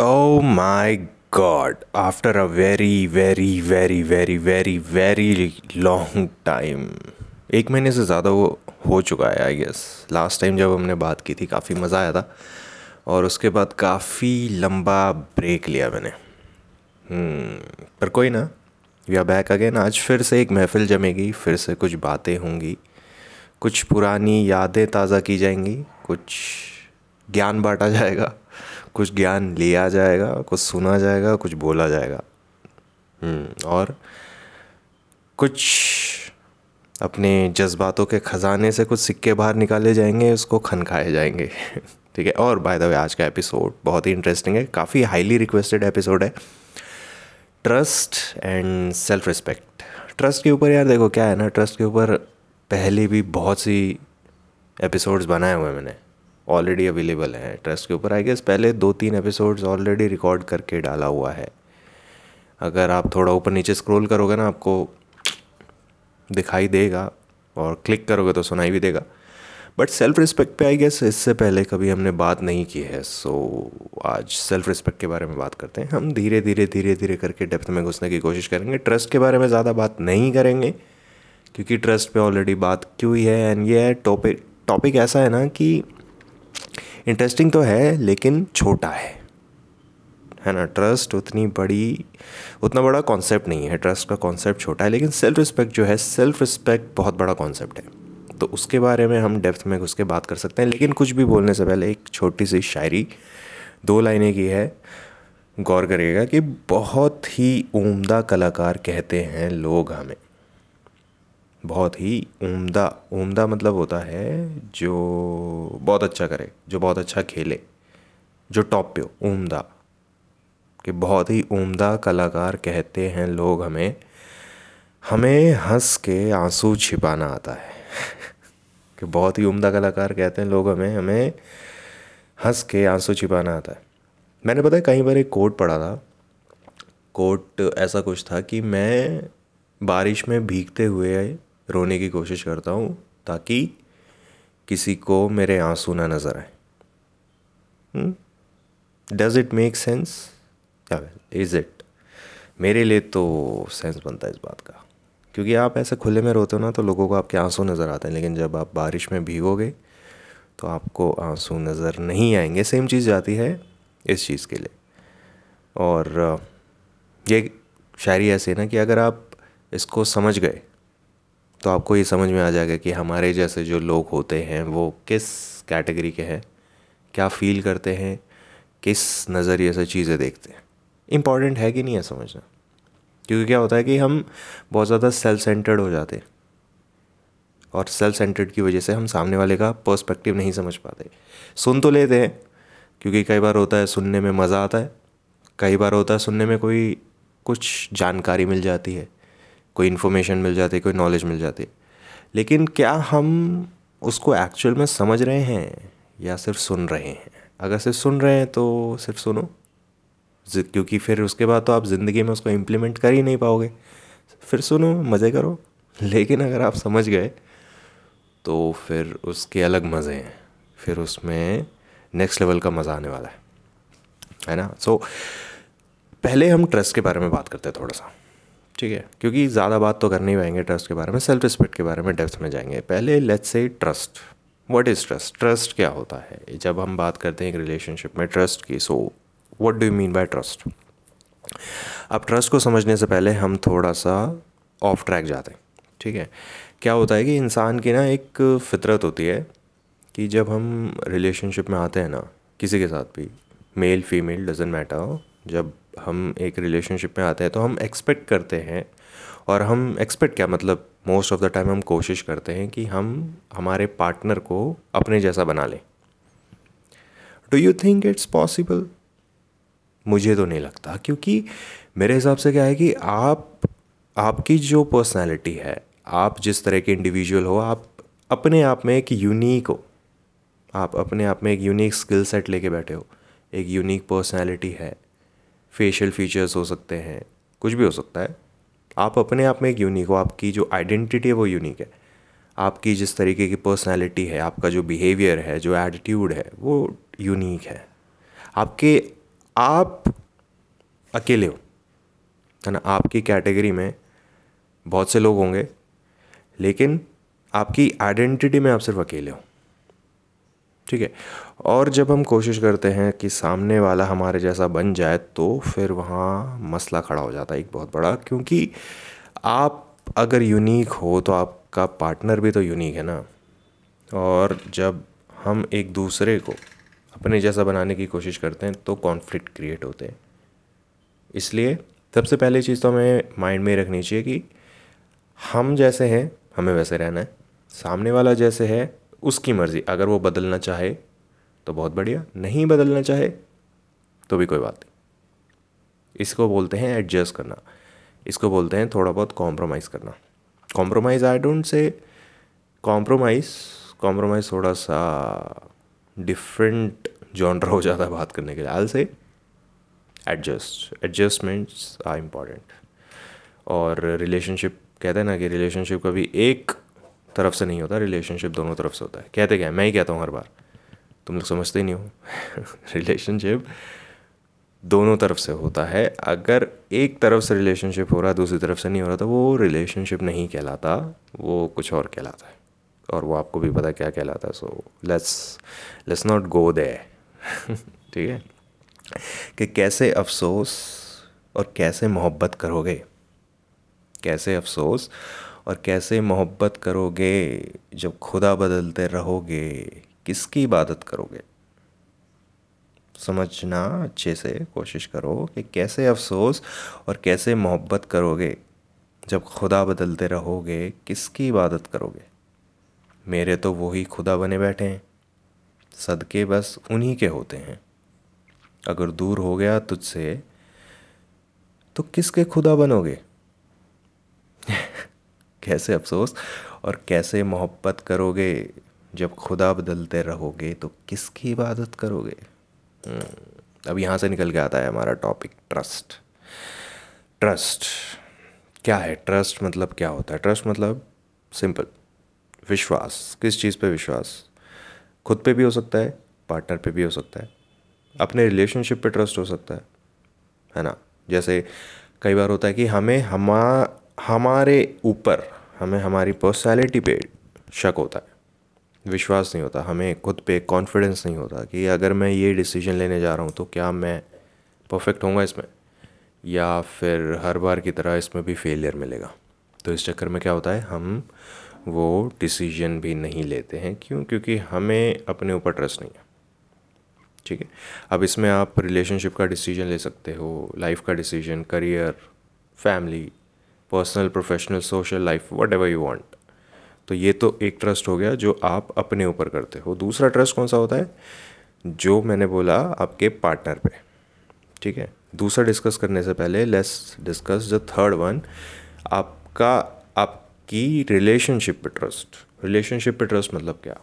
Oh my god, after a very very very very very very long time एक महीने से ज़्यादा वो हो चुका है आई गेस लास्ट टाइम जब हमने बात की थी काफ़ी मज़ा आया था। और उसके बाद काफ़ी लंबा ब्रेक लिया मैंने। हम्म, पर कोई ना वी आर बैक अगेन आज फिर से एक महफ़िल जमेगी फिर से कुछ बातें होंगी। कुछ पुरानी यादें ताज़ा की जाएँगी कुछ ज्ञान बांटा जाएगा। कुछ ज्ञान लिया जाएगा कुछ सुना जाएगा कुछ बोला जाएगा। हम्म, और कुछ अपने जज्बातों के ख़जाने से कुछ सिक्के बाहर निकाले जाएँगे उसको खनखाए जाएँगे। ठीक है और बाय द वे आज का एपिसोड बहुत ही इंटरेस्टिंग है काफ़ी हाईली रिक्वेस्टेड एपिसोड है। Trust and self respect trust के ऊपर यार देखो क्या है ना ट्रस्ट के ऊपर पहले भी बहुत सी एपिसोड्स बनाए हुए हैं मैंने। ऑलरेडी अवेलेबल हैं ट्रस्ट के ऊपर। आई गेस पहले दो तीन एपिसोड्स ऑलरेडी रिकॉर्ड करके डाला हुआ है। अगर आप थोड़ा ऊपर नीचे स्क्रॉल करोगे ना आपको दिखाई देगा और क्लिक करोगे तो सुनाई भी देगा। बट सेल्फ रिस्पेक्ट पे आई गेस इससे पहले कभी हमने बात नहीं की है। सो so, आज सेल्फ रिस्पेक्ट के बारे में बात करते हैं। हम धीरे धीरे धीरे धीरे करके डेप्थ में घुसने की कोशिश करेंगे। ट्रस्ट के बारे में ज़्यादा बात नहीं करेंगे क्योंकि ट्रस्ट पे ऑलरेडी बात की हुई है। एंड ये टॉपिक टॉपिक ऐसा है ना कि इंटरेस्टिंग तो है, लेकिन छोटा है। है ना? ट्रस्ट उतनी बड़ी, उतना बड़ा कॉन्सेप्ट नहीं है। ट्रस्ट का कॉन्सेप्ट छोटा है, लेकिन सेल्फ रिस्पेक्ट जो है सेल्फ रिस्पेक्ट बहुत बड़ा कॉन्सेप्ट है। तो उसके बारे में हम डेप्थ में घुस के बात कर सकते हैं, लेकिन कुछ भी बोलने से पहले एक छोटी सी शायरी, दो लाइनें की है, गौर करिएगा कि बहुत ही उम्दा कलाकार कहते हैं लोग हमें। बहुत ही उम्दा उम्दा मतलब होता है जो बहुत अच्छा करे, जो बहुत अच्छा खेले, जो टॉप पे हो, उम्दा। कि बहुत ही उम्दा कलाकार कहते हैं लोग हमें। हमें हंस के आँसू छिपाना आता है। कि बहुत ही उम्दा कलाकार कहते हैं लोग हमें हमें हंस के आँसू छिपाना आता है। मैंने पता है कई बार एक कोट पढ़ा था। कोट ऐसा कुछ था कि मैं बारिश में भीगते हुए रोने की कोशिश करता हूँ ताकि किसी को मेरे आँसू ना नज़र आए। Does it make sense is it मेरे लिए तो सेंस बनता है इस बात का। क्योंकि आप ऐसे खुले में रोते हो ना तो लोगों को आपके आँसू नज़र आते हैं, लेकिन जब आप बारिश में भीगोगे तो आपको आँसू नज़र नहीं आएँगे। सेम चीज़ जाती है इस चीज़ के लिए। और ये शायरी ऐसे ना कि अगर आप इसको समझ गए तो आपको ये समझ में आ जाएगा कि हमारे जैसे जो लोग होते हैं, वो किस कैटेगरी के हैं, क्या फील करते हैं, किस नज़रिए से चीज़ें देखते हैं। इंपॉर्टेंट है कि नहीं है समझना? क्योंकि क्या होता है कि हम बहुत ज़्यादा सेल्फ सेंटर्ड हो जाते हैं और सेल्फ सेंटर्ड की वजह से हम सामने वाले का पर्सपेक्टिव नहीं समझ पाते। सुन तो लेते हैं, क्योंकि कई बार होता है सुनने में मज़ा आता है, कई बार होता है सुनने में कोई कुछ जानकारी मिल जाती है। कोई इन्फॉर्मेशन मिल जाती कोई नॉलेज मिल जाती। लेकिन क्या हम उसको एक्चुअल में समझ रहे हैं या सिर्फ़ सुन रहे हैं? अगर सिर्फ़ सुन रहे हैं तो सिर्फ़ सुनो। क्योंकि फिर उसके बाद तो आप ज़िंदगी में उसको इम्प्लीमेंट कर ही नहीं पाओगे। फिर सुनो मज़े करो। लेकिन अगर आप समझ गए तो फिर उसके अलग मज़े हैं। फिर उसमें नेक्स्ट लेवल का मज़ा आने वाला है। है ना? सो so, पहले हम ट्रस्ट के बारे में बात करते हैं थोड़ा सा। ठीक है, क्योंकि ज़्यादा बात तो कर नहीं पाएँगे ट्रस्ट के बारे में सेल्फ रिस्पेक्ट के बारे में डेप्थ में जाएँगे। पहले let's say trust what is trust trust क्या होता है? जब हम बात करते हैं एक रिलेशनशिप में ट्रस्ट की so what do you mean by trust अब ट्रस्ट को समझने से पहले हम थोड़ा सा ऑफ़ ट्रैक जाते हैं, ठीक है? क्या होता है कि इंसान की ना एक फितरत होती है कि जब हम रिलेशनशिप में आते हैं ना, किसी के साथ भी मेल फीमेल डजेंट मैटर जब हम एक रिलेशनशिप में आते हैं तो हम एक्सपेक्ट करते हैं। और हम एक्सपेक्ट क्या मतलब मोस्ट ऑफ़ द टाइम हम कोशिश करते हैं कि हम हमारे पार्टनर को अपने जैसा बना लें। Do you think it's possible मुझे तो नहीं लगता, क्योंकि मेरे हिसाब से क्या है कि आप, आपकी जो पर्सनैलिटी है, आप जिस तरह के इंडिविजुअल हो, आप अपने आप में एक यूनिक हो। आप अपने आप में एक यूनिक स्किल सेट लेके बैठे हो। एक यूनिक पर्सनैलिटी है। फेशियल फीचर्स हो सकते हैं, कुछ भी हो सकता है। आप अपने आप में एक यूनिक हो, आपकी जो आइडेंटिटी है वो यूनिक है। आपकी जिस तरीके की पर्सनैलिटी है, आपका जो बिहेवियर है, जो एटीट्यूड है, वो यूनिक है। आपके, आप अकेले हो, है ना? आपकी कैटेगरी में बहुत से लोग होंगे, लेकिन आपकी आइडेंटिटी में आप सिर्फ़ अकेले हो। ठीक है। और जब हम कोशिश करते हैं कि सामने वाला हमारे जैसा बन जाए तो फिर वहाँ मसला खड़ा हो जाता है एक बहुत बड़ा, क्योंकि आप अगर यूनिक हो तो आपका पार्टनर भी तो यूनिक है ना। और जब हम एक दूसरे को अपने जैसा बनाने की कोशिश करते हैं तो कॉन्फ्लिक्ट क्रिएट होते हैं। इसलिए सबसे पहली चीज़ तो हमें माइंड में रखनी चाहिए कि हम जैसे हैं, हमें वैसे रहना है। सामने वाला जैसे है उसकी मर्ज़ी। अगर वो बदलना चाहे तो बहुत बढ़िया। नहीं बदलना चाहे तो भी कोई बात नहीं। इसको बोलते हैं एडजस्ट करना। इसको बोलते हैं थोड़ा बहुत कॉम्प्रोमाइज़ करना। Compromise I don't say compromise compromise थोड़ा सा डिफरेंट जॉनर हो जाता है बात करने के लिए। Also adjust adjustments are important और रिलेशनशिप कहते हैं ना कि रिलेशनशिप कभी एक तरफ़ से नहीं होता रिलेशनशिप दोनों तरफ़ से होता है। कहते क्या मैं ही कहता हूँ हर बार। तुम लोग समझते ही नहीं हो। रिलेशनशिप दोनों तरफ़ से होता है। अगर एक तरफ़ से रिलेशनशिप हो रहा है दूसरी तरफ़ से नहीं हो रहा तो वो रिलेशनशिप नहीं कहलाता, वो कुछ और कहलाता है। और वो आपको भी पता क्या कहलाता है so let's let's not go there ठीक है? कि कैसे अफसोस और कैसे मोहब्बत करोगे? कैसे अफसोस और कैसे मोहब्बत करोगे जब खुदा बदलते रहोगे? किसकी इबादत करोगे? समझना अच्छे से, कोशिश करो कि कैसे अफसोस और कैसे मोहब्बत करोगे जब खुदा बदलते रहोगे, किसकी इबादत करोगे? मेरे तो वही खुदा बने बैठे हैं। सदके बस उन्हीं के होते हैं। अगर दूर हो गया तुझसे तो किसके खुदा बनोगे? कैसे अफसोस और कैसे मोहब्बत करोगे जब खुदा बदलते रहोगे तो किसकी इबादत करोगे? हम्म, अब यहाँ से निकल के आता है हमारा टॉपिक ट्रस्ट ट्रस्ट क्या है ट्रस्ट मतलब क्या होता है? ट्रस्ट मतलब सिंपल विश्वास. किस चीज़ पे विश्वास? खुद पे भी हो सकता है पार्टनर पे भी हो सकता है. अपने रिलेशनशिप पे ट्रस्ट हो सकता है है ना? जैसे कई बार होता है कि हमें हमा हमारे ऊपर हमें हमारी पर्सनैलिटी पे शक होता है। विश्वास नहीं होता, हमें खुद पे कॉन्फिडेंस नहीं होता कि अगर मैं ये डिसीज़न लेने जा रहा हूँ तो क्या मैं परफेक्ट होऊँगा इसमें? या फिर हर बार की तरह इसमें भी फेलियर मिलेगा। तो इस चक्कर में क्या होता है, हम वो डिसीज़न भी नहीं लेते हैं। क्यों? क्योंकि हमें अपने ऊपर ट्रस्ट नहीं है। ठीक है? अब इसमें आप रिलेशनशिप का डिसीज़न ले सकते हो लाइफ का decision career family personal professional social life whatever you want तो ये तो एक ट्रस्ट हो गया जो आप अपने ऊपर करते हो। दूसरा ट्रस्ट कौन सा होता है? जो मैंने बोला आपके पार्टनर पे। ठीक है? दूसरा डिस्कस करने से पहले let's discuss the third one आपका, आपकी रिलेशनशिप पे ट्रस्ट रिलेशनशिप पे ट्रस्ट मतलब क्या?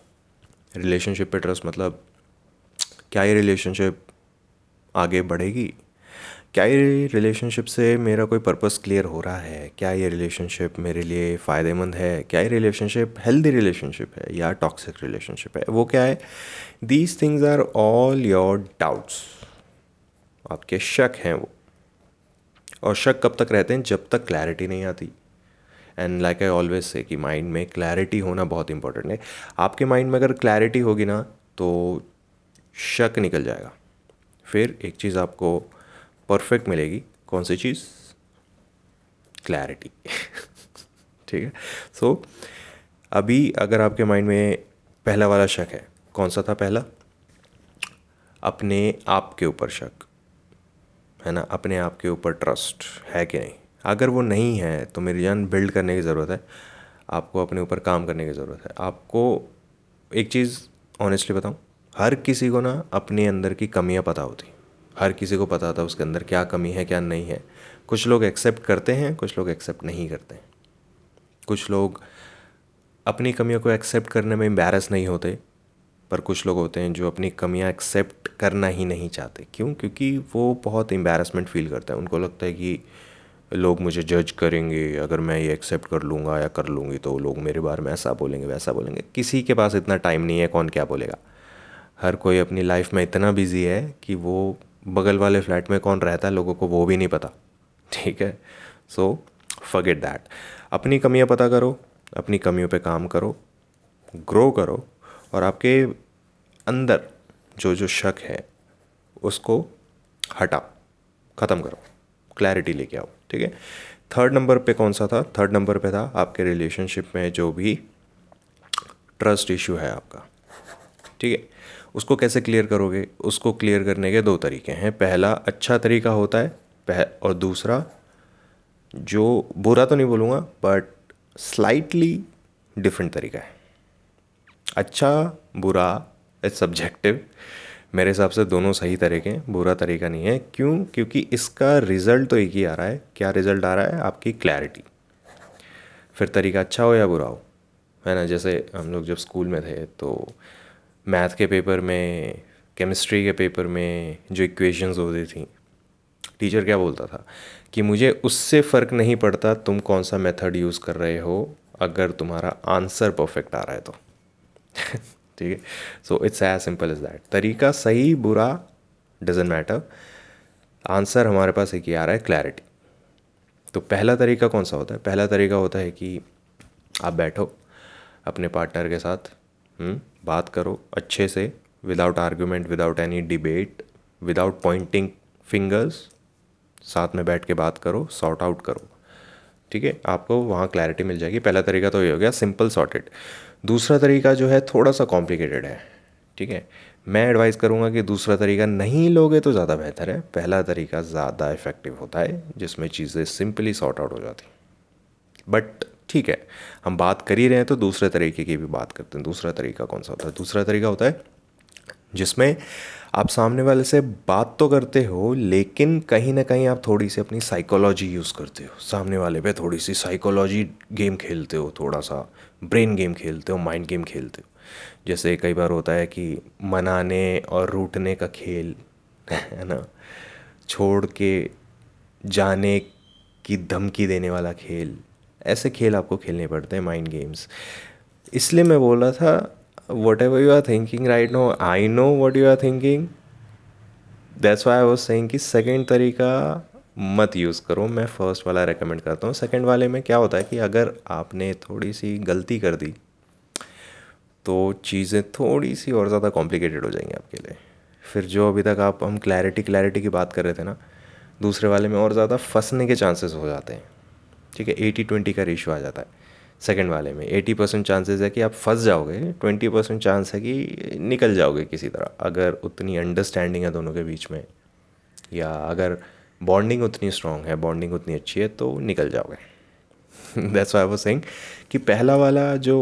रिलेशनशिप पे ट्रस्ट मतलब क्या ये रिलेशनशिप आगे बढ़ेगी? क्या ये रिलेशनशिप से मेरा कोई पर्पस क्लियर हो रहा है? क्या ये रिलेशनशिप मेरे लिए फ़ायदेमंद है? क्या ये रिलेशनशिप हेल्दी रिलेशनशिप है या टॉक्सिक रिलेशनशिप है? वो क्या है? These things are all your doubts आपके शक हैं वो। और शक कब तक रहते हैं? जब तक क्लैरिटी नहीं आती। And like I always say कि माइंड में क्लैरिटी होना बहुत इंपॉर्टेंट है। आपके माइंड में अगर क्लैरिटी होगी ना तो शक निकल जाएगा। फिर एक चीज़ आपको परफेक्ट मिलेगी। कौन सी चीज़? क्लैरिटी ठीक है? सो अभी अगर आपके माइंड में पहला वाला शक है, कौन सा था पहला? अपने आप के ऊपर शक, है ना? अपने आप के ऊपर ट्रस्ट है कि नहीं? अगर वो नहीं है तो मेरी जान बिल्ड करने की ज़रूरत है। आपको अपने ऊपर काम करने की ज़रूरत है। आपको एक चीज़ ऑनेस्टली बताऊँ, हर किसी को ना अपने अंदर की कमियाँ पता होती हर किसी को पता था उसके अंदर क्या कमी है, क्या नहीं है। कुछ लोग एक्सेप्ट करते हैं, कुछ लोग एक्सेप्ट नहीं करते। कुछ लोग अपनी कमियों को एक्सेप्ट करने में एम्बेरस नहीं होते, पर कुछ लोग होते हैं जो अपनी कमियाँ एक्सेप्ट करना ही नहीं चाहते। क्यों? क्योंकि वो बहुत एम्बेरसमेंट फील करते हैं। उनको लगता है कि लोग मुझे जज करेंगे, अगर मैं ये एक्सेप्ट कर लूँगा या कर लूँगी तो लोग मेरे बारे में ऐसा बोलेंगे, वैसा बोलेंगे। किसी के पास इतना टाइम नहीं है, कौन क्या बोलेगा? हर कोई अपनी लाइफ में इतना बिज़ी है कि वो बगल वाले फ्लैट में कौन रहता है, लोगों को वो भी नहीं पता। ठीक है? सो फगेट दैट अपनी कमियाँ पता करो, अपनी कमियों पे काम करो ग्रो करो, और आपके अंदर जो जो शक है, उसको हटा ख़त्म करो क्लैरिटी लेके आओ। ठीक है? थर्ड नंबर पे कौन सा था? थर्ड नंबर पे था आपके रिलेशनशिप में जो भी ट्रस्ट इशू है आपका। ठीक है? उसको कैसे क्लियर करोगे? उसको क्लियर करने के दो तरीके हैं। पहला अच्छा तरीका होता है, पह, और दूसरा, जो बुरा तो नहीं बोलूँगा बट स्लाइटली डिफरेंट तरीका है। अच्छा बुरा इज़ सब्जेक्टिव मेरे हिसाब से दोनों सही तरीके हैं, बुरा तरीका नहीं है। क्यों? क्योंकि इसका रिज़ल्ट तो एक ही आ रहा है। क्या रिज़ल्ट आ रहा है? आपकी क्लैरिटी फिर तरीका अच्छा हो या बुरा हो? है ना? जैसे हम लोग जब स्कूल में थे तो मैथ के पेपर में केमिस्ट्री के पेपर में जो इक्वेशंस होती थी टीचर क्या बोलता था? कि मुझे उससे फ़र्क नहीं पड़ता तुम कौन सा मेथड यूज़ कर रहे हो, अगर तुम्हारा आंसर परफेक्ट आ रहा है तो। ठीक है? So it's as simple as that तरीका सही, बुरा डजेंट मैटर आंसर हमारे पास एक ही आ रहा है क्लैरिटी तो पहला तरीका कौन सा होता है? पहला तरीका होता है कि आप बैठो अपने पार्टनर के साथ हुँ? बात करो अच्छे से without argument without any debate without pointing fingers साथ में बैठ के बात करो सॉर्ट आउट करो। ठीक है? आपको वहाँ क्लैरिटी मिल जाएगी। पहला तरीका तो ये हो गया सिंपल सॉर्टेड दूसरा तरीका जो है थोड़ा सा कॉम्प्लिकेटेड है। ठीक है? मैं एडवाइस करूँगा कि दूसरा तरीका, नहीं लोगे तो ज़्यादा बेहतर है। पहला तरीका ज़्यादा इफ़ेक्टिव होता है, जिसमें चीज़ें सिंपली सॉर्ट आउट हो जाती। बट ठीक है, हम बात कर ही रहे हैं तो दूसरे तरीके की भी बात करते हैं। दूसरा तरीका कौन सा होता है? दूसरा तरीका होता है जिसमें आप सामने वाले से बात तो करते हो, लेकिन कहीं ना कहीं आप थोड़ी सी अपनी साइकोलॉजी यूज़ करते हो। सामने वाले पे थोड़ी सी साइकोलॉजी गेम खेलते हो, थोड़ा सा ब्रेन गेम खेलते हो माइंड गेम खेलते हो। जैसे कई बार होता है कि मनाने और रूटने का खेल, है ना? छोड़ के जाने की धमकी देने वाला खेल ऐसे खेल आपको खेलने पड़ते हैं माइंड गेम्स इसलिए मैं बोल रहा था whatever you are thinking right no I know what you are thinking that's why I was saying कि सेकेंड तरीका मत यूज़ करो. मैं फ़र्स्ट वाला रेकमेंड करता हूँ. सेकेंड वाले में क्या होता है कि अगर आपने थोड़ी सी गलती कर दी तो चीज़ें थोड़ी सी और ज़्यादा कॉम्प्लिकेटेड हो जाएँगी आपके लिए. फिर जो अभी तक आप, हम क्लैरिटी क्लैरिटी की बात कर रहे थे ना, दूसरे वाले में और ज़्यादा फंसने के चांसेस हो जाते हैं. ठीक है एटी ट्वेंटी का रेशो आ जाता है सेकेंड वाले में। एटी परसेंट चांसेस है कि आप फंस जाओगे ट्वेंटी परसेंट चांस है कि निकल जाओगे किसी तरह। अगर उतनी अंडरस्टैंडिंग है दोनों के बीच में, या अगर बॉन्डिंग उतनी स्ट्रॉन्ग है बॉन्डिंग उतनी अच्छी है तो निकल जाओगे। दैट्स वाई वो सेइंग कि पहला वाला जो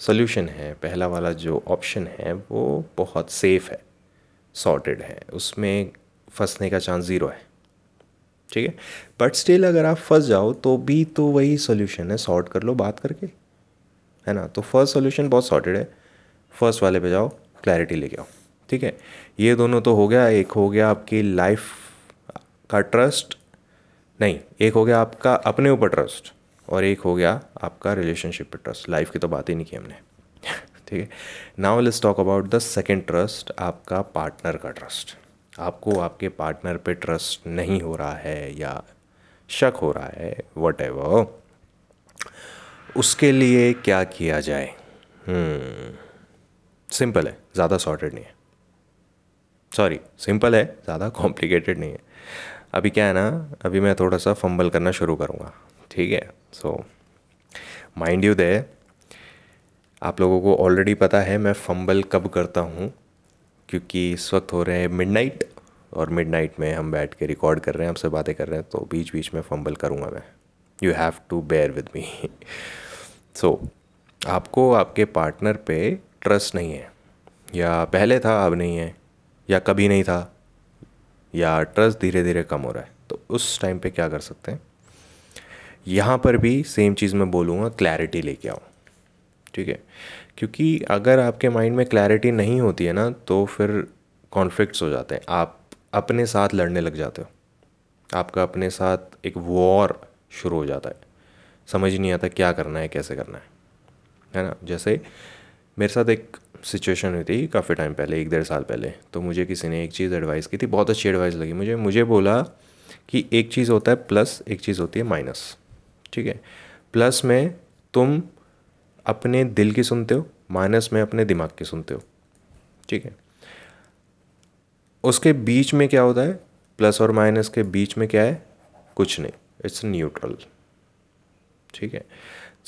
सोल्यूशन है, पहला वाला जो ऑप्शन है, वो बहुत सेफ़ है सॉर्टेड है। उसमें फंसने का चांस ज़ीरो है। ठीक है? बट स्टिल अगर आप फंस जाओ तो भी तो वही सोल्यूशन है सॉर्ट कर लो बात करके, है ना? तो फ़र्स्ट सोल्यूशन बहुत सॉर्टेड है। फ़र्स्ट वाले पे जाओ क्लैरिटी लेके आओ, ठीक है? ये दोनों तो हो गया, एक हो गया आपकी लाइफ का ट्रस्ट नहीं, एक हो गया आपका, अपने ऊपर ट्रस्ट और एक हो गया आपका रिलेशनशिप पे ट्रस्ट लाइफ की तो बात ही नहीं की हमने, ठीक है? Now let's talk about the second trust आपका पार्टनर का ट्रस्ट आपको आपके पार्टनर पे ट्रस्ट नहीं हो रहा है या शक हो रहा है वट उसके लिए क्या किया जाए? सिंपल hmm, है ज़्यादा सॉर्टेड नहीं है। सॉरी सिंपल है ज़्यादा कॉम्प्लिकेटेड नहीं है। अभी क्या है ना अभी मैं थोड़ा सा फंबल करना शुरू करूँगा ठीक है? सो माइंड यू दे आप लोगों को ऑलरेडी पता है मैं फंबल कब करता हूँ। क्योंकि इस वक्त हो रहे हैं मिडनाइट और मिडनाइट में हम बैठ के रिकॉर्ड कर रहे हैं, आपसे बातें कर रहे हैं तो बीच बीच में फंबल करूँगा मैं। You have to bear with me so आपको आपके पार्टनर पे ट्रस्ट नहीं है। या पहले था, अब नहीं है। या कभी नहीं था। या ट्रस्ट धीरे धीरे कम हो रहा है। तो उस टाइम पे क्या कर सकते हैं? यहाँ पर भी सेम चीज़ मैं बोलूँगा क्लैरिटी लेके आओ। ठीक है? क्योंकि अगर आपके माइंड में क्लैरिटी नहीं होती है ना तो फिर कॉन्फ्लिक्ट्स हो जाते हैं। आप अपने साथ लड़ने लग जाते हो। आपका अपने साथ एक वॉर शुरू हो जाता है। समझ नहीं आता क्या करना है, कैसे करना है। है ना? जैसे मेरे साथ एक सिचुएशन हुई थी काफ़ी टाइम पहले, एक डेढ़ साल पहले। तो मुझे किसी ने एक चीज़ एडवाइस की थी, बहुत अच्छी एडवाइस लगी मुझे। मुझे बोला कि एक चीज़ होता है प्लस एक चीज़ होती है माइनस ठीक है? प्लस में तुम अपने दिल की सुनते हो, माइनस में अपने दिमाग की सुनते हो। ठीक है? उसके बीच में क्या होता है? प्लस और माइनस के बीच में क्या है? कुछ नहीं। इट्स न्यूट्रल ठीक है?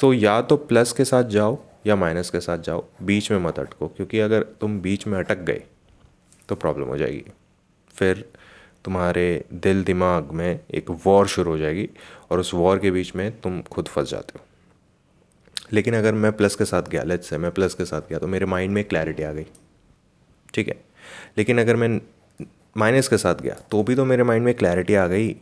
तो या तो प्लस के साथ जाओ या माइनस के साथ जाओ, बीच में मत अटको, क्योंकि अगर तुम बीच में अटक गए तो प्रॉब्लम हो जाएगी। फिर तुम्हारे दिल दिमाग में एक वॉर शुरू हो जाएगी और उस वॉर के बीच में तुम खुद फंस जाते हो। लेकिन अगर मैं प्लस के साथ गया लेट्स से मैं प्लस के साथ गया तो मेरे माइंड में क्लैरिटी आ गई। ठीक है? लेकिन अगर मैं माइनस के साथ गया तो भी तो मेरे माइंड में क्लैरिटी आ गई।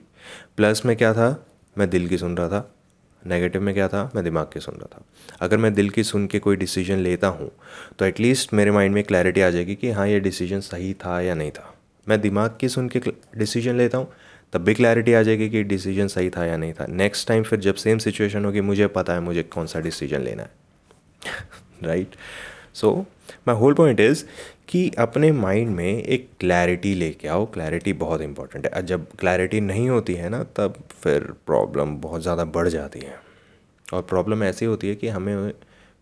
प्लस में क्या था? मैं दिल की सुन रहा था। नेगेटिव में क्या था? मैं दिमाग की सुन रहा था। अगर मैं दिल की सुन के कोई डिसीज़न लेता हूँ तो एटलीस्ट मेरे माइंड में क्लैरिटी आ जाएगी कि हाँ ये डिसीज़न सही था या नहीं था। मैं दिमाग की सुन के डिसीज़न लेता हूँ तब भी क्लैरिटी आ जाएगी कि डिसीज़न सही था या नहीं था। नेक्स्ट टाइम फिर जब सेम सिचुएशन होगी, मुझे पता है मुझे कौन सा डिसीज़न लेना है। Right so my whole point is कि अपने माइंड में एक क्लैरिटी लेके आओ। क्लैरिटी बहुत इंपॉर्टेंट है। जब क्लैरिटी नहीं होती है ना, तब फिर प्रॉब्लम बहुत ज़्यादा बढ़ जाती है। और प्रॉब्लम ऐसी होती है कि हमें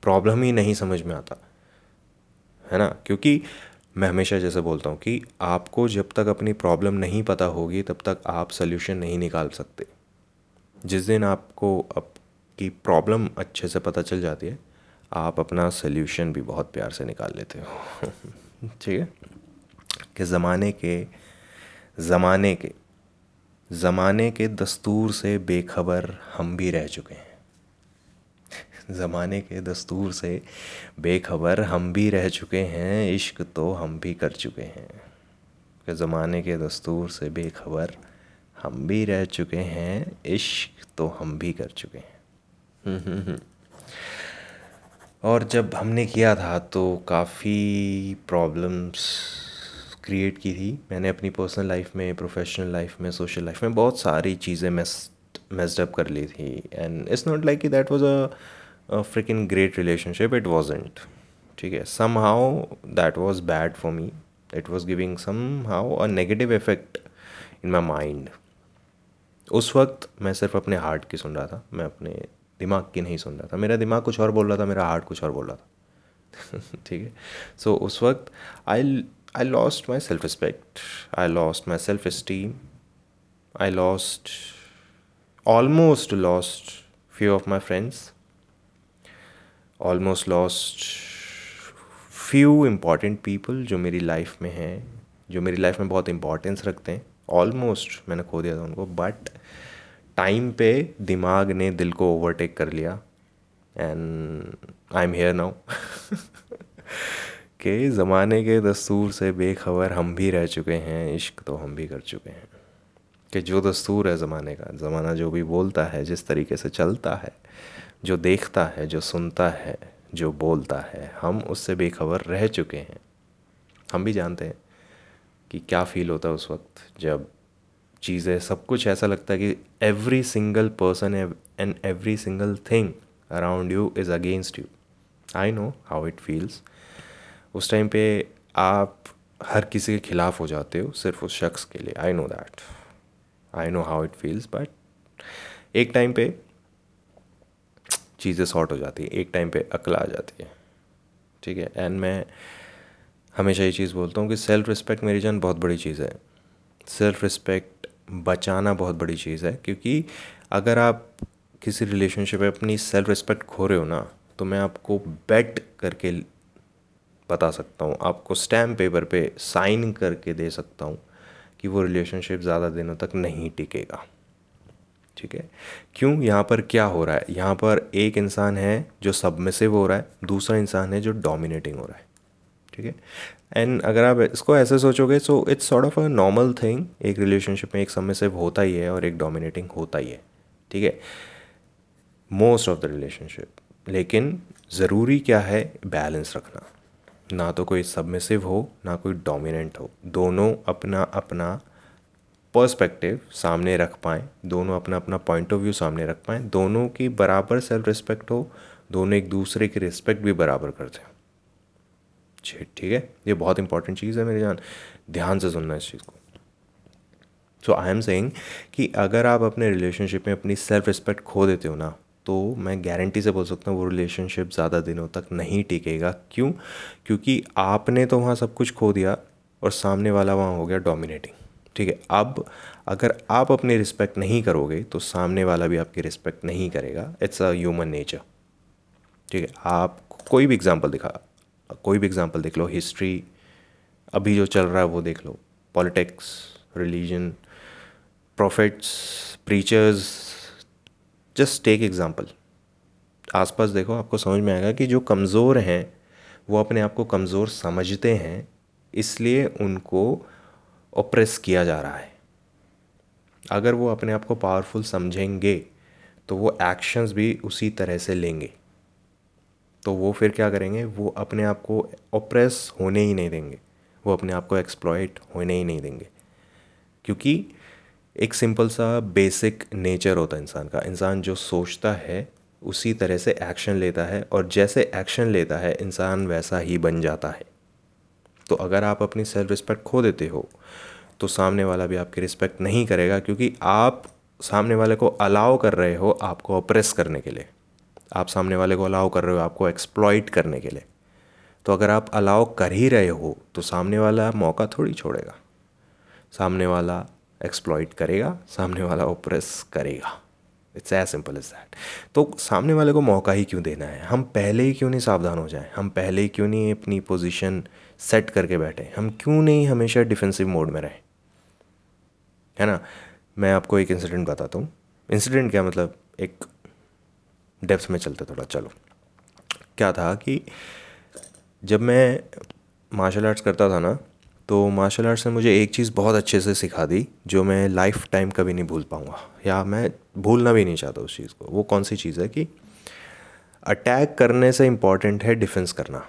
प्रॉब्लम ही नहीं समझ में आता। है ना? क्योंकि मैं हमेशा जैसे बोलता हूँ कि आपको जब तक अपनी प्रॉब्लम नहीं पता होगी, तब तक आप सल्यूशन नहीं निकाल सकते। जिस दिन आपको आपकी प्रॉब्लम अच्छे से पता चल जाती है, आप अपना सल्यूशन भी बहुत प्यार से निकाल लेते हो। ठीक है? कि ज़माने के ज़माने के ज़माने के दस्तूर से बेखबर हम भी रह चुके हैं। ज़माने के दस्तूर से बेखबर हम भी रह चुके हैं, इश्क तो हम भी कर चुके हैं। कि ज़माने के दस्तूर से बेखबर हम भी रह चुके हैं, इश्क तो हम भी कर चुके हैं। और जब हमने किया था तो काफ़ी प्रॉब्लम्स क्रिएट की थी। मैंने अपनी पर्सनल लाइफ में प्रोफेशनल लाइफ में सोशल लाइफ में बहुत सारी चीज़ें मेस मेस्ड अप कर ली थी। And it's not like that was a frickin great relationship it wasn't ठीक है? Somehow that was bad for me it was giving somehow a negative effect in my mind उस वक्त मैं सिर्फ़ अपने हार्ट की सुन रहा था। मैं अपने दिमाग की नहीं सुन रहा था। मेरा दिमाग कुछ और बोल रहा था, मेरा हार्ट कुछ और बोल रहा था। ठीक है? सो उस वक्त I I lost my self respect I lost my self esteem I lost almost lost few of my friends almost lost few important people जो मेरी लाइफ में हैं, जो मेरी लाइफ में बहुत इंपॉर्टेंस रखते हैं। ऑलमोस्ट मैंने खो दिया था उनको बट टाइम पे दिमाग ने दिल को ओवरटेक कर लिया। And I am here now के ज़माने के दस्तूर से बेखबर हम भी रह चुके हैं, इश्क तो हम भी कर चुके हैं। कि जो दस्तूर है ज़माने का, ज़माना जो भी बोलता है, जिस तरीके से चलता है जो देखता है, जो सुनता है, जो बोलता है, हम उससे बेखबर रह चुके हैं। हम भी जानते हैं कि क्या फ़ील होता है उस वक्त जब चीज़ें, सब कुछ ऐसा लगता है कि every single person and every single thing around you is against you I know how it feels उस टाइम पे आप हर किसी के खिलाफ हो जाते हो, सिर्फ़ उस शख्स के लिए। I know that I know how it feels but एक टाइम पे चीज़ें सॉर्ट हो जाती है, एक टाइम पे अकल आ जाती है। ठीक है? एंड मैं हमेशा ये चीज़ बोलता हूँ कि सेल्फ़ रिस्पेक्ट मेरी जान बहुत बड़ी चीज़ है। सेल्फ़ रिस्पेक्ट बचाना बहुत बड़ी चीज़ है, क्योंकि अगर आप किसी रिलेशनशिप में अपनी सेल्फ रिस्पेक्ट खो रहे हो ना तो मैं आपको बेट करके बता सकता हूँ, आपको स्टैम्प पेपर पे साइन करके दे सकता हूँ कि वो रिलेशनशिप ज़्यादा दिनों तक नहीं टिकेगा। ठीक है? क्यों? यहाँ पर क्या हो रहा है? यहाँ पर एक इंसान है जो सबमिसिव हो रहा है, दूसरा इंसान है जो डोमिनेटिंग हो रहा है, ठीक है? एंड अगर आप इसको ऐसे सोचोगे so it's sort of a normal thing एक रिलेशनशिप में एक सबमिसिव होता ही है और एक डोमिनेटिंग होता ही है, ठीक है? मोस्ट ऑफ़ द रिलेशनशिप लेकिन ज़रूरी क्या है? बैलेंस रखना। ना तो कोई सबमिसिव हो ना कोई डोमिनेंट हो। दोनों अपना अपना पर्सपेक्टिव सामने रख पाएँ, दोनों अपना अपना पॉइंट ऑफ़ व्यू सामने रख पाएँ, दोनों की बराबर सेल्फ रिस्पेक्ट हो, दोनों एक दूसरे की रिस्पेक्ट भी बराबर करते हैं ठीक है? ये बहुत इंपॉर्टेंट चीज़ है मेरे जान। ध्यान से सुनना इस चीज़ को। सो आई एम सेइंग कि अगर आप अपने रिलेशनशिप में अपनी सेल्फ रिस्पेक्ट खो देते हो ना तो मैं गारंटी से बोल सकता हूँ वो रिलेशनशिप ज़्यादा दिनों तक नहीं टिकेगा। क्यों? क्योंकि आपने तो वहाँ सब कुछ खो दिया और सामने वाला वहाँ हो गया डोमिनेटिंग ठीक है, अब अगर आप अपनी रिस्पेक्ट नहीं करोगे तो सामने वाला भी आपकी रिस्पेक्ट नहीं करेगा। इट्स अ ह्यूमन नेचर ठीक है, आप कोई भी एग्जांपल दिखा, कोई भी एग्जांपल देख लो हिस्ट्री अभी जो चल रहा है वो देख लो। Politics religion profits preachers just take example आसपास देखो, आपको समझ में आएगा कि जो कमज़ोर हैं, वो अपने आप को कमज़ोर समझते हैं, इसलिए उनको ओप्रेस किया जा रहा है। अगर वो अपने आप को पावरफुल समझेंगे तो वो एक्शंस भी उसी तरह से लेंगे। तो वो फिर क्या करेंगे? वो अपने आप को ओप्रेस होने ही नहीं देंगे। वो अपने आप को एक्सप्लॉयट होने ही नहीं देंगे। क्योंकि एक सिंपल सा बेसिक नेचर होता है इंसान का। इंसान जो सोचता है, उसी तरह से एक्शन लेता है और जैसे एक्शन लेता है, इंसान वैसा ही बन जाता है। तो अगर आप अपनी सेल्फ रिस्पेक्ट खो देते हो तो सामने वाला भी आपकी रिस्पेक्ट नहीं करेगा, क्योंकि आप सामने वाले को अलाउ कर रहे हो आपको अप्रेस करने के लिए। आप सामने वाले को अलाउ कर रहे हो आपको एक्सप्लॉइट करने के लिए। तो अगर आप अलाउ कर ही रहे हो तो सामने वाला मौका थोड़ी छोड़ेगा। सामने वाला एक्सप्लॉइट करेगा, सामने वाला ओप्रेस करेगा। It's as simple as that तो सामने वाले को मौका ही क्यों देना है? हम पहले ही क्यों नहीं सावधान हो जाएँ? हम पहले ही क्यों नहीं अपनी पोजीशन सेट करके बैठे हम क्यों नहीं हमेशा डिफेंसिव मोड में रहें? है ना? मैं आपको एक इंसिडेंट बताता हूँ। इंसिडेंट क्या मतलब? एक डेप्थ में चलते थोड़ा, चलो। क्या था कि जब मैं मार्शल आर्ट्स करता था ना तो मार्शल आर्ट्स ने मुझे एक चीज़ बहुत अच्छे से सिखा दी, जो मैं लाइफ टाइम कभी नहीं भूल पाऊँगा। या मैं भूलना भी नहीं चाहता उस चीज़ को। वो कौन सी चीज़ है कि अटैक करने से इंपॉर्टेंट है डिफेंस करना।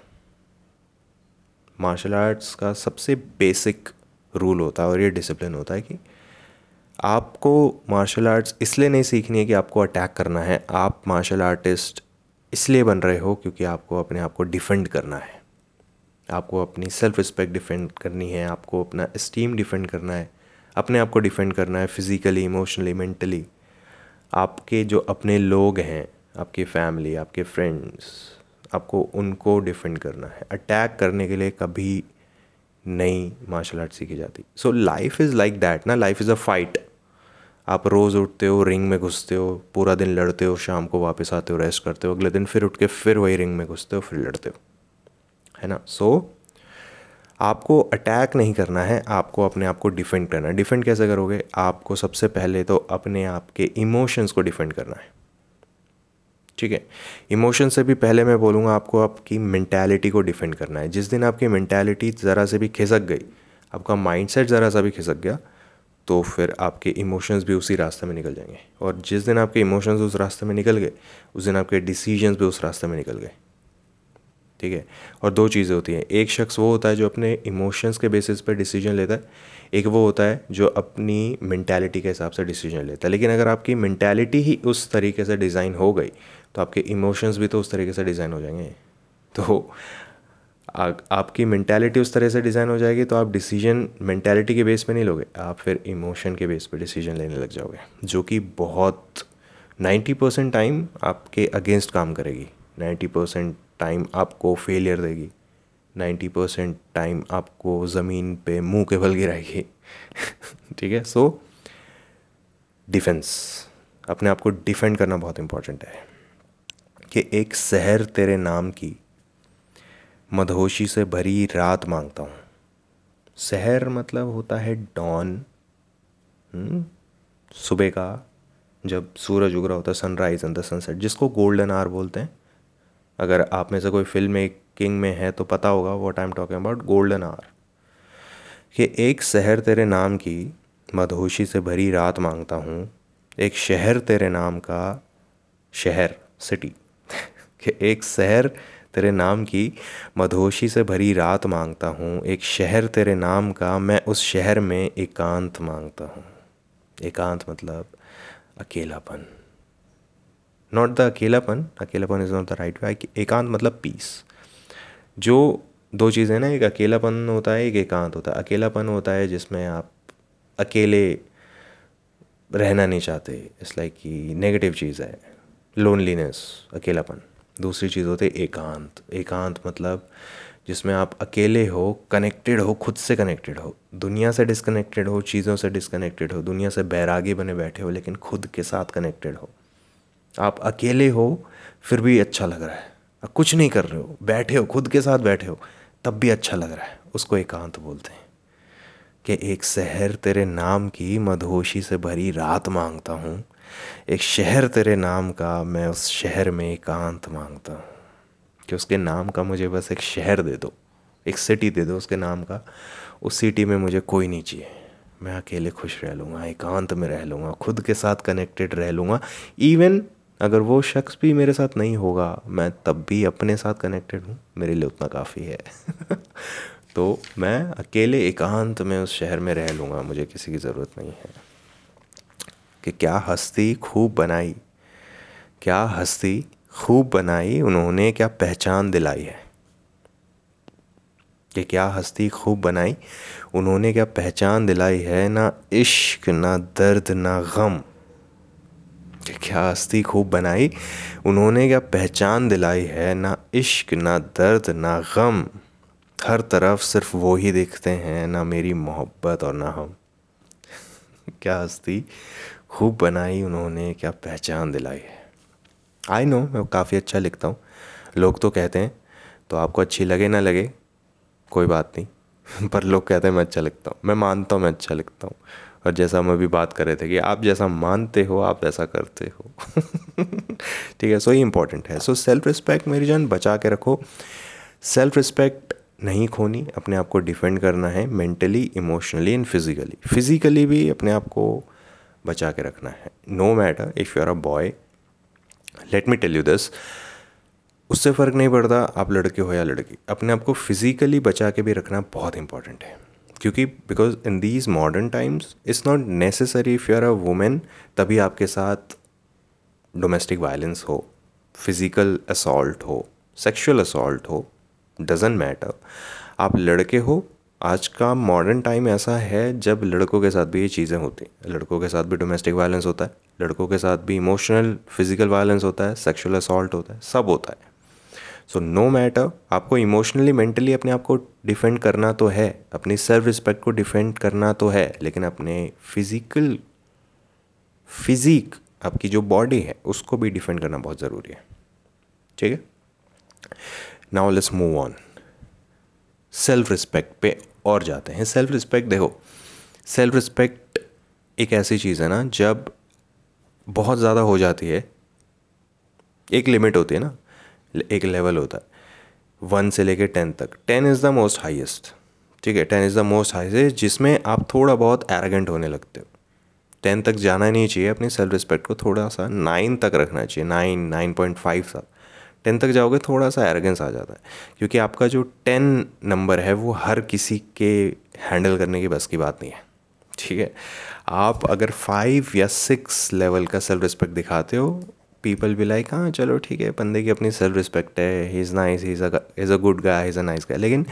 मार्शल आर्ट्स का सबसे बेसिक रूल होता है और ये डिसिप्लिन होता है कि आपको मार्शल आर्ट्स इसलिए नहीं सीखनी है कि आपको अटैक करना है। आप मार्शल आर्टिस्ट इसलिए बन रहे हो क्योंकि आपको अपने आप को डिफेंड करना है। आपको अपनी सेल्फ रिस्पेक्ट डिफेंड करनी है, आपको अपना इस्टीम डिफेंड करना है, अपने आप को डिफेंड करना है फिज़िकली इमोशनली मेंटली आपके जो अपने लोग हैं, आपकी फैमिली आपके फ्रेंड्स आपको उनको डिफेंड करना है। अटैक करने के लिए कभी नहीं मार्शल आर्ट सीखी जाती। So life is like that ना। लाइफ इज़ अ फाइट आप रोज़ उठते हो रिंग में घुसते हो पूरा दिन लड़ते हो शाम को वापस आते हो रेस्ट करते हो अगले दिन फिर उठ के फिर वही रिंग में घुसते हो फिर लड़ते हो। है ना? सो so, आपको अटैक नहीं करना है। आपको अपने आप को डिफेंड करना है। डिफेंड कैसे करोगे? आपको सबसे पहले तो अपने आप के इमोशंस को डिफेंड करना है। ठीक है? इमोशन से भी पहले मैं बोलूँगा आपको आपकी मैंटेलिटी को डिफेंड करना है। जिस दिन आपकी मैंटेलिटी ज़रा से भी खिसक गई, आपका माइंडसेट ज़रा सा भी खिसक गया तो फिर आपके इमोशंस भी उसी रास्ते में निकल जाएँगे। और जिस दिन आपके इमोशंस उस रास्ते में निकल गए, उस दिन आपके डिसीजंस भी उस रास्ते में निकल गए। ठीक है? और दो चीज़ें होती हैं। एक शख्स वो होता है जो अपने इमोशंस के बेसिस पर डिसीज़न लेता है एक वो होता है जो अपनी मैंटेलिटी के हिसाब से डिसीज़न लेता है। लेकिन अगर आपकी मैंटेलिटी ही उस तरीके से डिज़ाइन हो गई तो आपके इमोशंस भी तो उस तरीके से डिज़ाइन हो जाएँगे। तो आ, आपकी मैंटेलिटी उस तरह से डिज़ाइन हो जाएगी तो आप डिसीज़न मैंटेलिटी के बेस पे नहीं लोगे आप फिर इमोशन के बेस पे डिसीज़न लेने लग जाओगे जो कि बहुत नाइन्टी परसेंट टाइम आपके अगेंस्ट काम करेगी। नाइन्टी परसेंट टाइम आपको फेलियर देगी। नाइन्टी परसेंट टाइम आपको ज़मीन पे मुँह के बल गिराएगी। ठीक है? सो डिफेंस अपने आप को डिफेंड करना बहुत इम्पोर्टेंट है। कि एक शहर तेरे नाम की मधोशी से भरी रात माँगता हूँ। शहर मतलब होता है डॉन हम्म, सुबह का जब सूरज उग रहा होता है सनराइज एंड द सनसेट जिसको गोल्डन आर बोलते हैं। अगर आप में से कोई फ़िल्म मेकिंग में है तो पता होगा what I am talking about golden hour कि एक शहर तेरे नाम की मधोशी से भरी रात माँगता हूँ, एक शहर तेरे नाम का शहर सिटी कि एक शहर तेरे नाम की मधोशी से भरी रात माँगता हूँ, एक शहर तेरे नाम का मैं उस शहर में एकांत माँगता हूँ. एकांत मतलब अकेलापन. नॉट द अकेलापन अकेलापन is not the right way एकांत मतलब पीस जो दो चीज़ें ना, एक अकेलापन होता है, एक एकांत होता है। अकेलापन होता है जिसमें आप अकेले रहना नहीं चाहते। इट्स लाइक कि नेगेटिव चीज़ है। लोनलीनेस अकेलापन। दूसरी चीज़ होती है एकांत। एकांत मतलब जिसमें आप अकेले हो कनेक्टेड हो, खुद से कनेक्टेड हो। दुनिया से डिसकनेक्टेड हो, चीज़ों से डिसकनेक्टेड हो। दुनिया से बैरागी बने बैठे हो, लेकिन खुद के साथ कनेक्टेड हो। आप अकेले हो, फिर भी अच्छा लग रहा है। कुछ नहीं कर रहे हो। बैठे हो, खुद के साथ बैठे हो। तब भी अच्छा लग रहा है। उसको एकांत बोलते हैं कि एक शहर तेरे नाम की मधोशी से भरी रात माँगता हूँ। एक शहर तेरे नाम का मैं उस शहर में एकांत माँगता हूँ। कि उसके नाम का मुझे बस एक शहर दे दो। एक सिटी दे दो उसके नाम का। उस सिटी में मुझे कोई नहीं चाहिए। मैं अकेले खुश रह लूँगा, एकांत में रह लूँगा, खुद के साथ कनेक्टेड रह लूँगा। इवन अगर वो शख्स भी मेरे साथ नहीं होगा, मैं तब भी अपने साथ कनेक्टेड हूँ, मेरे लिए उतना काफ़ी है। तो मैं अकेले एकांत में उस शहर में रह लूँगा, मुझे किसी की ज़रूरत नहीं है। कि क्या हस्ती खूब बनाई, क्या हस्ती खूब बनाई, उन्होंने क्या पहचान दिलाई है? कि क्या हस्ती खूब बनाई, उन्होंने क्या पहचान दिलाई है, ना इश्क, ना दर्द, ना गम? क्या हस्ती खूब बनाई? उन्होंने क्या पहचान दिलाई है? ना इश्क, ना दर्द, ना गम। हर तरफ़ सिर्फ़ वो ही दिखते हैं, ना मेरी मोहब्बत और ना हम। क्या हस्ती खूब बनाई उन्होंने, क्या पहचान दिलाई है? आई नो मैं काफ़ी अच्छा लिखता हूँ। लोग तो कहते हैं तो आपको अच्छी लगे ना लगे? कोई बात नहीं। पर लोग कहते हैं, मैं अच्छा लिखता हूँ। मैं मानता हूँ, मैं अच्छा लिखता हूँ। और जैसा हम अभी बात कर रहे थे कि आप जैसा मानते हो, आप वैसा करते हो। ठीक है सो ही इम्पोर्टेंट है। सो सेल्फ रिस्पेक्ट मेरी जान बचा के रखो। सेल्फ रिस्पेक्ट नहीं खोनी, अपने आप को डिफेंड करना है mentally emotionally and physically physically भी अपने आप को बचा के रखना है। No matter if you are a boy let me tell you this उससे फ़र्क नहीं पड़ता आप लड़के हो या लड़की। अपने आप को फिज़िकली बचा के भी रखना बहुत इंपॉर्टेंट है। क्योंकि because in these modern times it's not necessary if you are a women तभी आपके साथ डोमेस्टिक वायलेंस हो फ़िज़िकल असॉल्ट हो सेक्शुअल असॉल्ट हो डजेंट मैटर आप लड़के हो, आज का मॉडर्न टाइम ऐसा है जब लड़कों के साथ भी ये चीज़ें होती हैं। लड़कों के साथ भी डोमेस्टिक वायलेंस होता है, लड़कों के साथ भी इमोशनल फ़िज़िकल वायलेंस होता है सेक्शुअल असॉल्ट होता है, सब होता है। सो नो मैटर आपको इमोशनली मेंटली अपने आप को डिफेंड करना तो है, अपनी सेल्फ रिस्पेक्ट को डिफेंड करना तो है, लेकिन अपने फ़िज़िकल फिज़िक आपकी जो बॉडी है, उसको भी डिफेंड करना बहुत ज़रूरी है। ठीक है? Now let's move on self respect पे और जाते हैं। सेल्फ रिस्पेक्ट देखो सेल्फ रिस्पेक्ट एक ऐसी चीज़ है ना, जब बहुत ज़्यादा हो जाती है, एक लिमिट होती है ना एक लेवल होता है। वन से लेके टेन तक। Ten is the most highest ठीक है? Ten is the most highest जिसमें आप थोड़ा बहुत एरोगेंट होने लगते हो। टेन तक जाना नहीं चाहिए, अपनी सेल्फ रिस्पेक्ट को थोड़ा सा नाइन तक रखना चाहिए। नाइन नाइन पॉइंट फाइव तक टेन तक जाओगे थोड़ा सा एरोगेंस आ जाता है। क्योंकि आपका जो टेन नंबर है, वो हर किसी के हैंडल करने की बस की बात नहीं है। ठीक है? आप अगर फाइव या सिक्स लेवल का सेल्फ रिस्पेक्ट दिखाते हो पीपल भी लाइक हाँ चलो ठीक है, बंदे की अपनी सेल्फ रिस्पेक्ट है he is nice he is a good guy is a nice guy लेकिन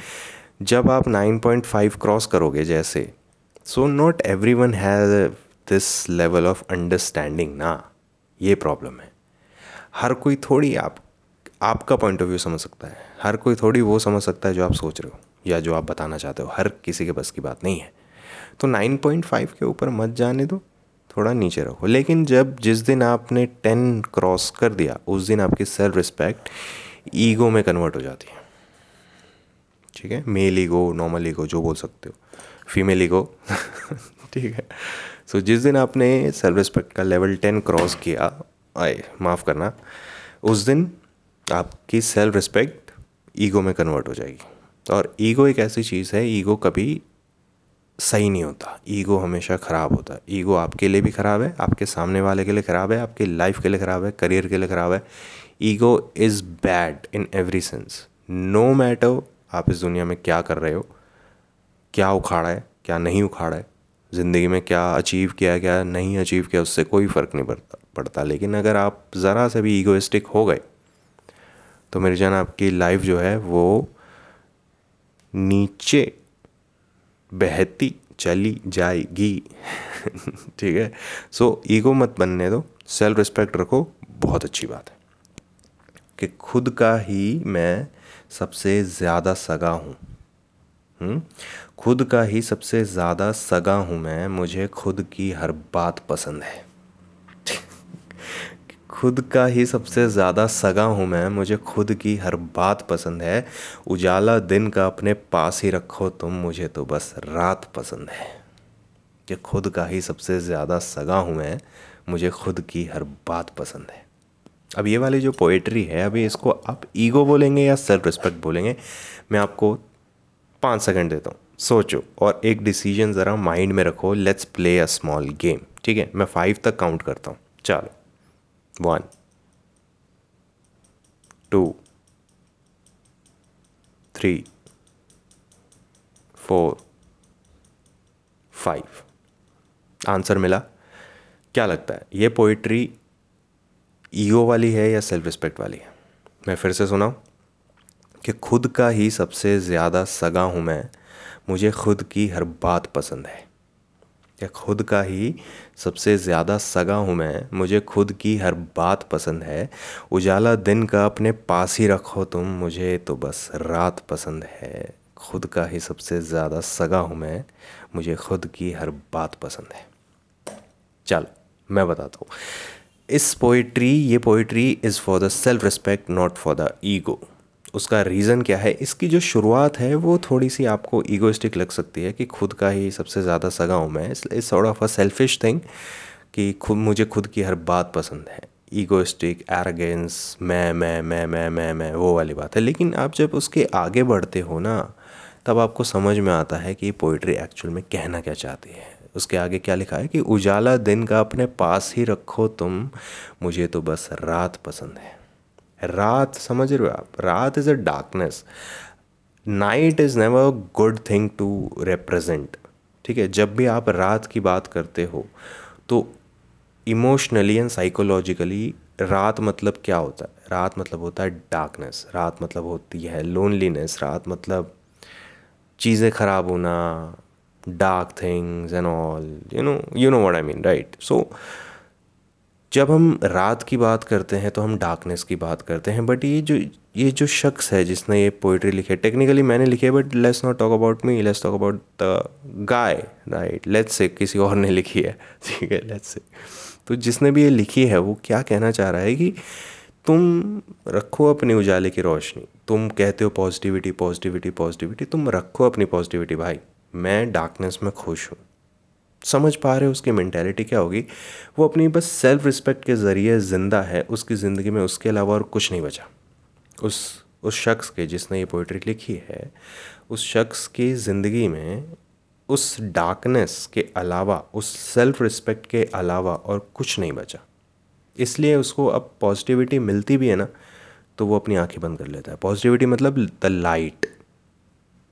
जब आप नाइन पॉइंट फाइव क्रॉस करोगे जैसे so not everyone has this level of understanding ना, ये प्रॉब्लम है। हर कोई थोड़ी आप, आपका पॉइंट ऑफ़ व्यू समझ सकता है, हर कोई थोड़ी वो समझ सकता है जो आप सोच रहे हो, या जो आप बताना चाहते हो, हर किसी के बस की बात नहीं है। तो 9.5 के ऊपर मत जाने दो थोड़ा नीचे रखो। लेकिन जब जिस दिन आपने टेन क्रॉस कर दिया उस दिन आपकी सेल्फ रिस्पेक्ट ईगो में कन्वर्ट हो जाती है। ठीक है? मेल ईगो नॉर्मल ईगो जो बोल सकते हो। फीमेल ईगो ठीक है? सो so, जिस दिन आपने सेल्फ रिस्पेक्ट का लेवल टेन क्रॉस किया आए माफ़ करना उस दिन आपकी सेल्फ रिस्पेक्ट ईगो में कन्वर्ट हो जाएगी। और ईगो एक ऐसी चीज़ है ईगो कभी सही नहीं होता। ईगो हमेशा ख़राब होता है। ईगो आपके लिए भी ख़राब है, आपके सामने वाले के लिए ख़राब है, आपकी लाइफ के लिए ख़राब है, करियर के लिए ख़राब है। Ego is bad in every sense. No matter आप इस दुनिया में क्या कर रहे हो, क्या उखाड़ा है, क्या नहीं उखाड़ा है, ज़िंदगी में क्या अचीव किया है, क्या नहीं अचीव किया उससे कोई फ़र्क नहीं पड़ता पड़ता। लेकिन अगर आप ज़रा से भी ईगोइस्टिक हो गए तो मेरी जान आपकी लाइफ जो है वो नीचे बहती चली जाएगी। ठीक है? सो so, ईगो मत बनने दो। सेल्फ रिस्पेक्ट रखो। बहुत अच्छी बात है। कि खुद का ही मैं सबसे ज़्यादा सगा हूँ। हम्म? खुद का ही सबसे ज़्यादा सगा हूँ मैं मुझे खुद की हर बात पसंद है। खुद का ही सबसे ज़्यादा सगा हूँ मैं। मुझे खुद की हर बात पसंद है। उजाला दिन का अपने पास ही रखो तुम। मुझे तो बस रात पसंद है। कि खुद का ही सबसे ज़्यादा सगा हूँ मैं। मुझे खुद की हर बात पसंद है। अब ये वाली जो पोइट्री है, अभी इसको आप ईगो बोलेंगे या सेल्फ रिस्पेक्ट बोलेंगे, मैं आपको पाँच सेकंड देता हूँ। सोचो और एक डिसीज़न ज़रा माइंड में रखो। Let's play a small game ठीक है? मैं फाइव तक काउंट करता हूँ। चलो। One two three four five answer मिला। क्या लगता है? ये पोइट्री ईगो वाली है या सेल्फ रिस्पेक्ट वाली है? मैं फिर से सुनाऊँ कि खुद का ही सबसे ज़्यादा सगा हूँ मैं। मुझे खुद की हर बात पसंद है। या खुद का ही सबसे ज़्यादा सगा हूँ मैं, मुझे खुद की हर बात पसंद है। उजाला दिन का अपने पास ही रखो तुम, मुझे तो बस रात पसंद है। खुद का ही सबसे ज़्यादा सगा हूँ मैं, मुझे खुद की हर बात पसंद है। चल, मैं बताता हूँ। इस पोइट्री ये poetry is for the self respect not for the ego उसका रीज़न क्या है? इसकी जो शुरुआत है, वो थोड़ी सी आपको ईगोइस्टिक लग सकती है कि खुद का ही सबसे ज़्यादा सगा हूँ मैं। इस sort of a selfish thing कि खुद मुझे खुद की हर बात पसंद है। ईगोइस्टिक एरोगेंस मैं मैं मैं मैं मैं मैं, वो वाली बात है। लेकिन आप जब उसके आगे बढ़ते हो ना, तब आपको समझ में आता है कि पोइट्री एक्चुअल में कहना क्या चाहती है। उसके आगे क्या लिखा है कि, उजाला दिन का अपने पास ही रखो तुम, मुझे तो बस रात पसंद है। रात, समझ रहे हो आप? रात is a darkness night is never good thing to represent ठीक है? जब भी आप रात की बात करते हो तो इमोशनली एंड साइकोलॉजिकली रात मतलब क्या होता है? रात मतलब होता है डार्कनेस रात मतलब होती है लोनलीनेस रात मतलब चीज़ें ख़राब होना dark things and all you know you know what I mean right so जब हम रात की बात करते हैं तो हम डार्कनेस की बात करते हैं बट ये जो ये जो शख्स है जिसने ये पोइट्री लिखी है टेक्निकली मैंने लिखी है but let's not talk about me let's talk about the guy right let's say किसी और ने लिखी है, ठीक है लेट्स से तो जिसने भी ये लिखी है, वो क्या कहना चाह रहा है कि तुम रखो अपनी उजाले की रोशनी, तुम कहते हो पॉजिटिविटी पॉजिटिविटी पॉजिटिविटी तुम रखो अपनी पॉजिटिविटी भाई, मैं डार्कनेस में खुश हूँ। समझ पा रहे हो उसकी मैंटेलिटी क्या होगी, वो अपनी बस सेल्फ रिस्पेक्ट के ज़रिए ज़िंदा है, उसकी ज़िंदगी में उसके अलावा और कुछ नहीं बचा। उस उस शख्स के जिसने ये पोइट्री लिखी है, उस शख्स की ज़िंदगी में उस डार्कनेस के अलावा, उस सेल्फ रिस्पेक्ट के अलावा और कुछ नहीं बचा। इसलिए उसको अब पॉजिटिविटी मिलती भी है ना तो वो अपनी आँखें बंद कर लेता है। पॉजिटिविटी मतलब द लाइट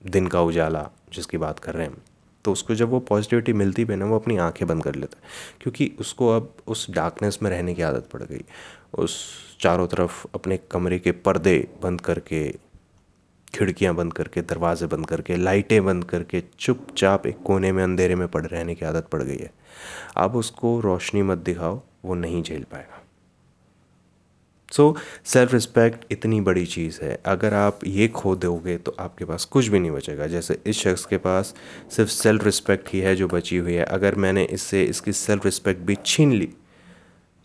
दिन का उजाला, जिसकी बात कर रहे हैं हम। तो उसको जब वो पॉजिटिविटी मिलती भी ना, वो अपनी आँखें बंद कर लेता है। क्योंकि उसको अब उस डार्कनेस में रहने की आदत पड़ गई। उस चारों तरफ़ अपने कमरे के पर्दे बंद करके, खिड़कियाँ बंद करके, दरवाजे बंद करके, लाइटें बंद करके, चुपचाप एक कोने में, अंधेरे में पड़ रहने की आदत पड़ गई है। अब उसको रोशनी मत दिखाओ, वो नहीं झेल पाएगा। सो सेल्फ रिस्पेक्ट इतनी बड़ी चीज़ है। अगर आप ये खो दोगे तो आपके पास कुछ भी नहीं बचेगा। जैसे इस शख्स के पास सिर्फ़ सेल्फ रिस्पेक्ट ही है जो बची हुई है। अगर मैंने इससे, इसकी सेल्फ रिस्पेक्ट भी छीन ली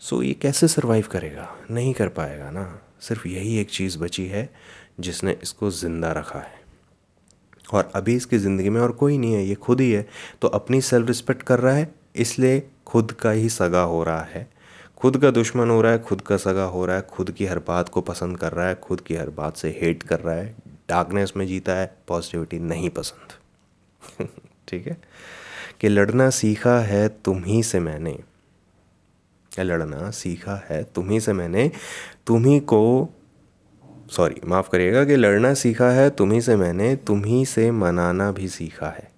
सो ये कैसे सर्वाइव करेगा? नहीं कर पाएगा ना। सिर्फ़ यही एक चीज़ बची है, जिसने इसको ज़िंदा रखा है। और अभी इसकी ज़िंदगी में और कोई नहीं है, ये खुद ही है। तो अपनी सेल्फ रिस्पेक्ट कर रहा है, इसलिए खुद का ही सगा हो रहा है। खुद का दुश्मन हो रहा है, खुद का सगा हो रहा है, खुद की हर बात को पसंद कर रहा है, खुद की हर बात से हेट कर रहा है डार्कनेस में जीता है पॉजिटिविटी नहीं पसंद। ठीक है? कि लड़ना सीखा है तुम ही से मैंने। लड़ना सीखा है तुम ही से मैंने, तुम ही को सॉरी माफ़ करिएगा कि लड़ना सीखा है तुम ही से मैंने तुम्ही से मनाना भी सीखा है।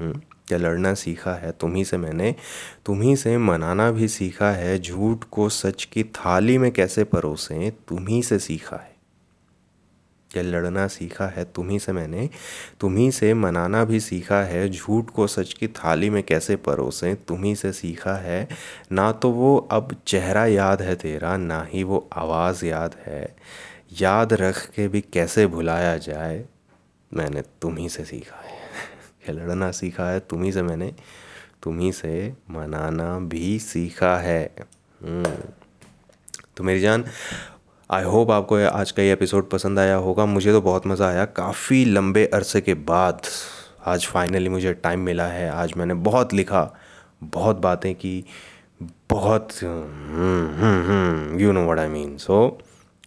हम्म क्या लड़ना सीखा है तुम्ही से मैंने तुम्ही से मनाना भी सीखा है, झूठ को सच की थाली में कैसे परोसें तुम्ही से सीखा है। क्या लड़ना सीखा है तुम्ही से मैंने तुम्ही से मनाना भी सीखा है, झूठ को सच की थाली में कैसे परोसें तुम्ही से सीखा है। ना तो वो अब चेहरा याद है तेरा, ना ही वो आवाज़ याद है। याद रख के भी कैसे भुलाया जाए, मैंने तुम्ही से सीखा है। क्या लड़ना सीखा है तुम्ही से मैंने तुम्ही से मनाना भी सीखा है। हम्म। तो मेरी जान आई होप आपको आज का ये एपिसोड पसंद आया होगा। मुझे तो बहुत मज़ा आया। काफ़ी लंबे अरसे के बाद आज फाइनली मुझे टाइम मिला है। आज मैंने बहुत लिखा, बहुत बातें की, बहुत you know what I mean so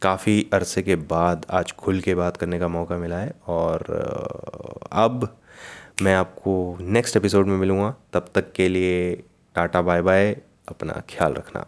काफ़ी अरसे के बाद आज खुल के बात करने का मौका मिला है और अब मैं आपको नेक्स्ट एपिसोड में मिलूँगा। तब तक के लिए टाटा बाय बाय अपना ख्याल रखना।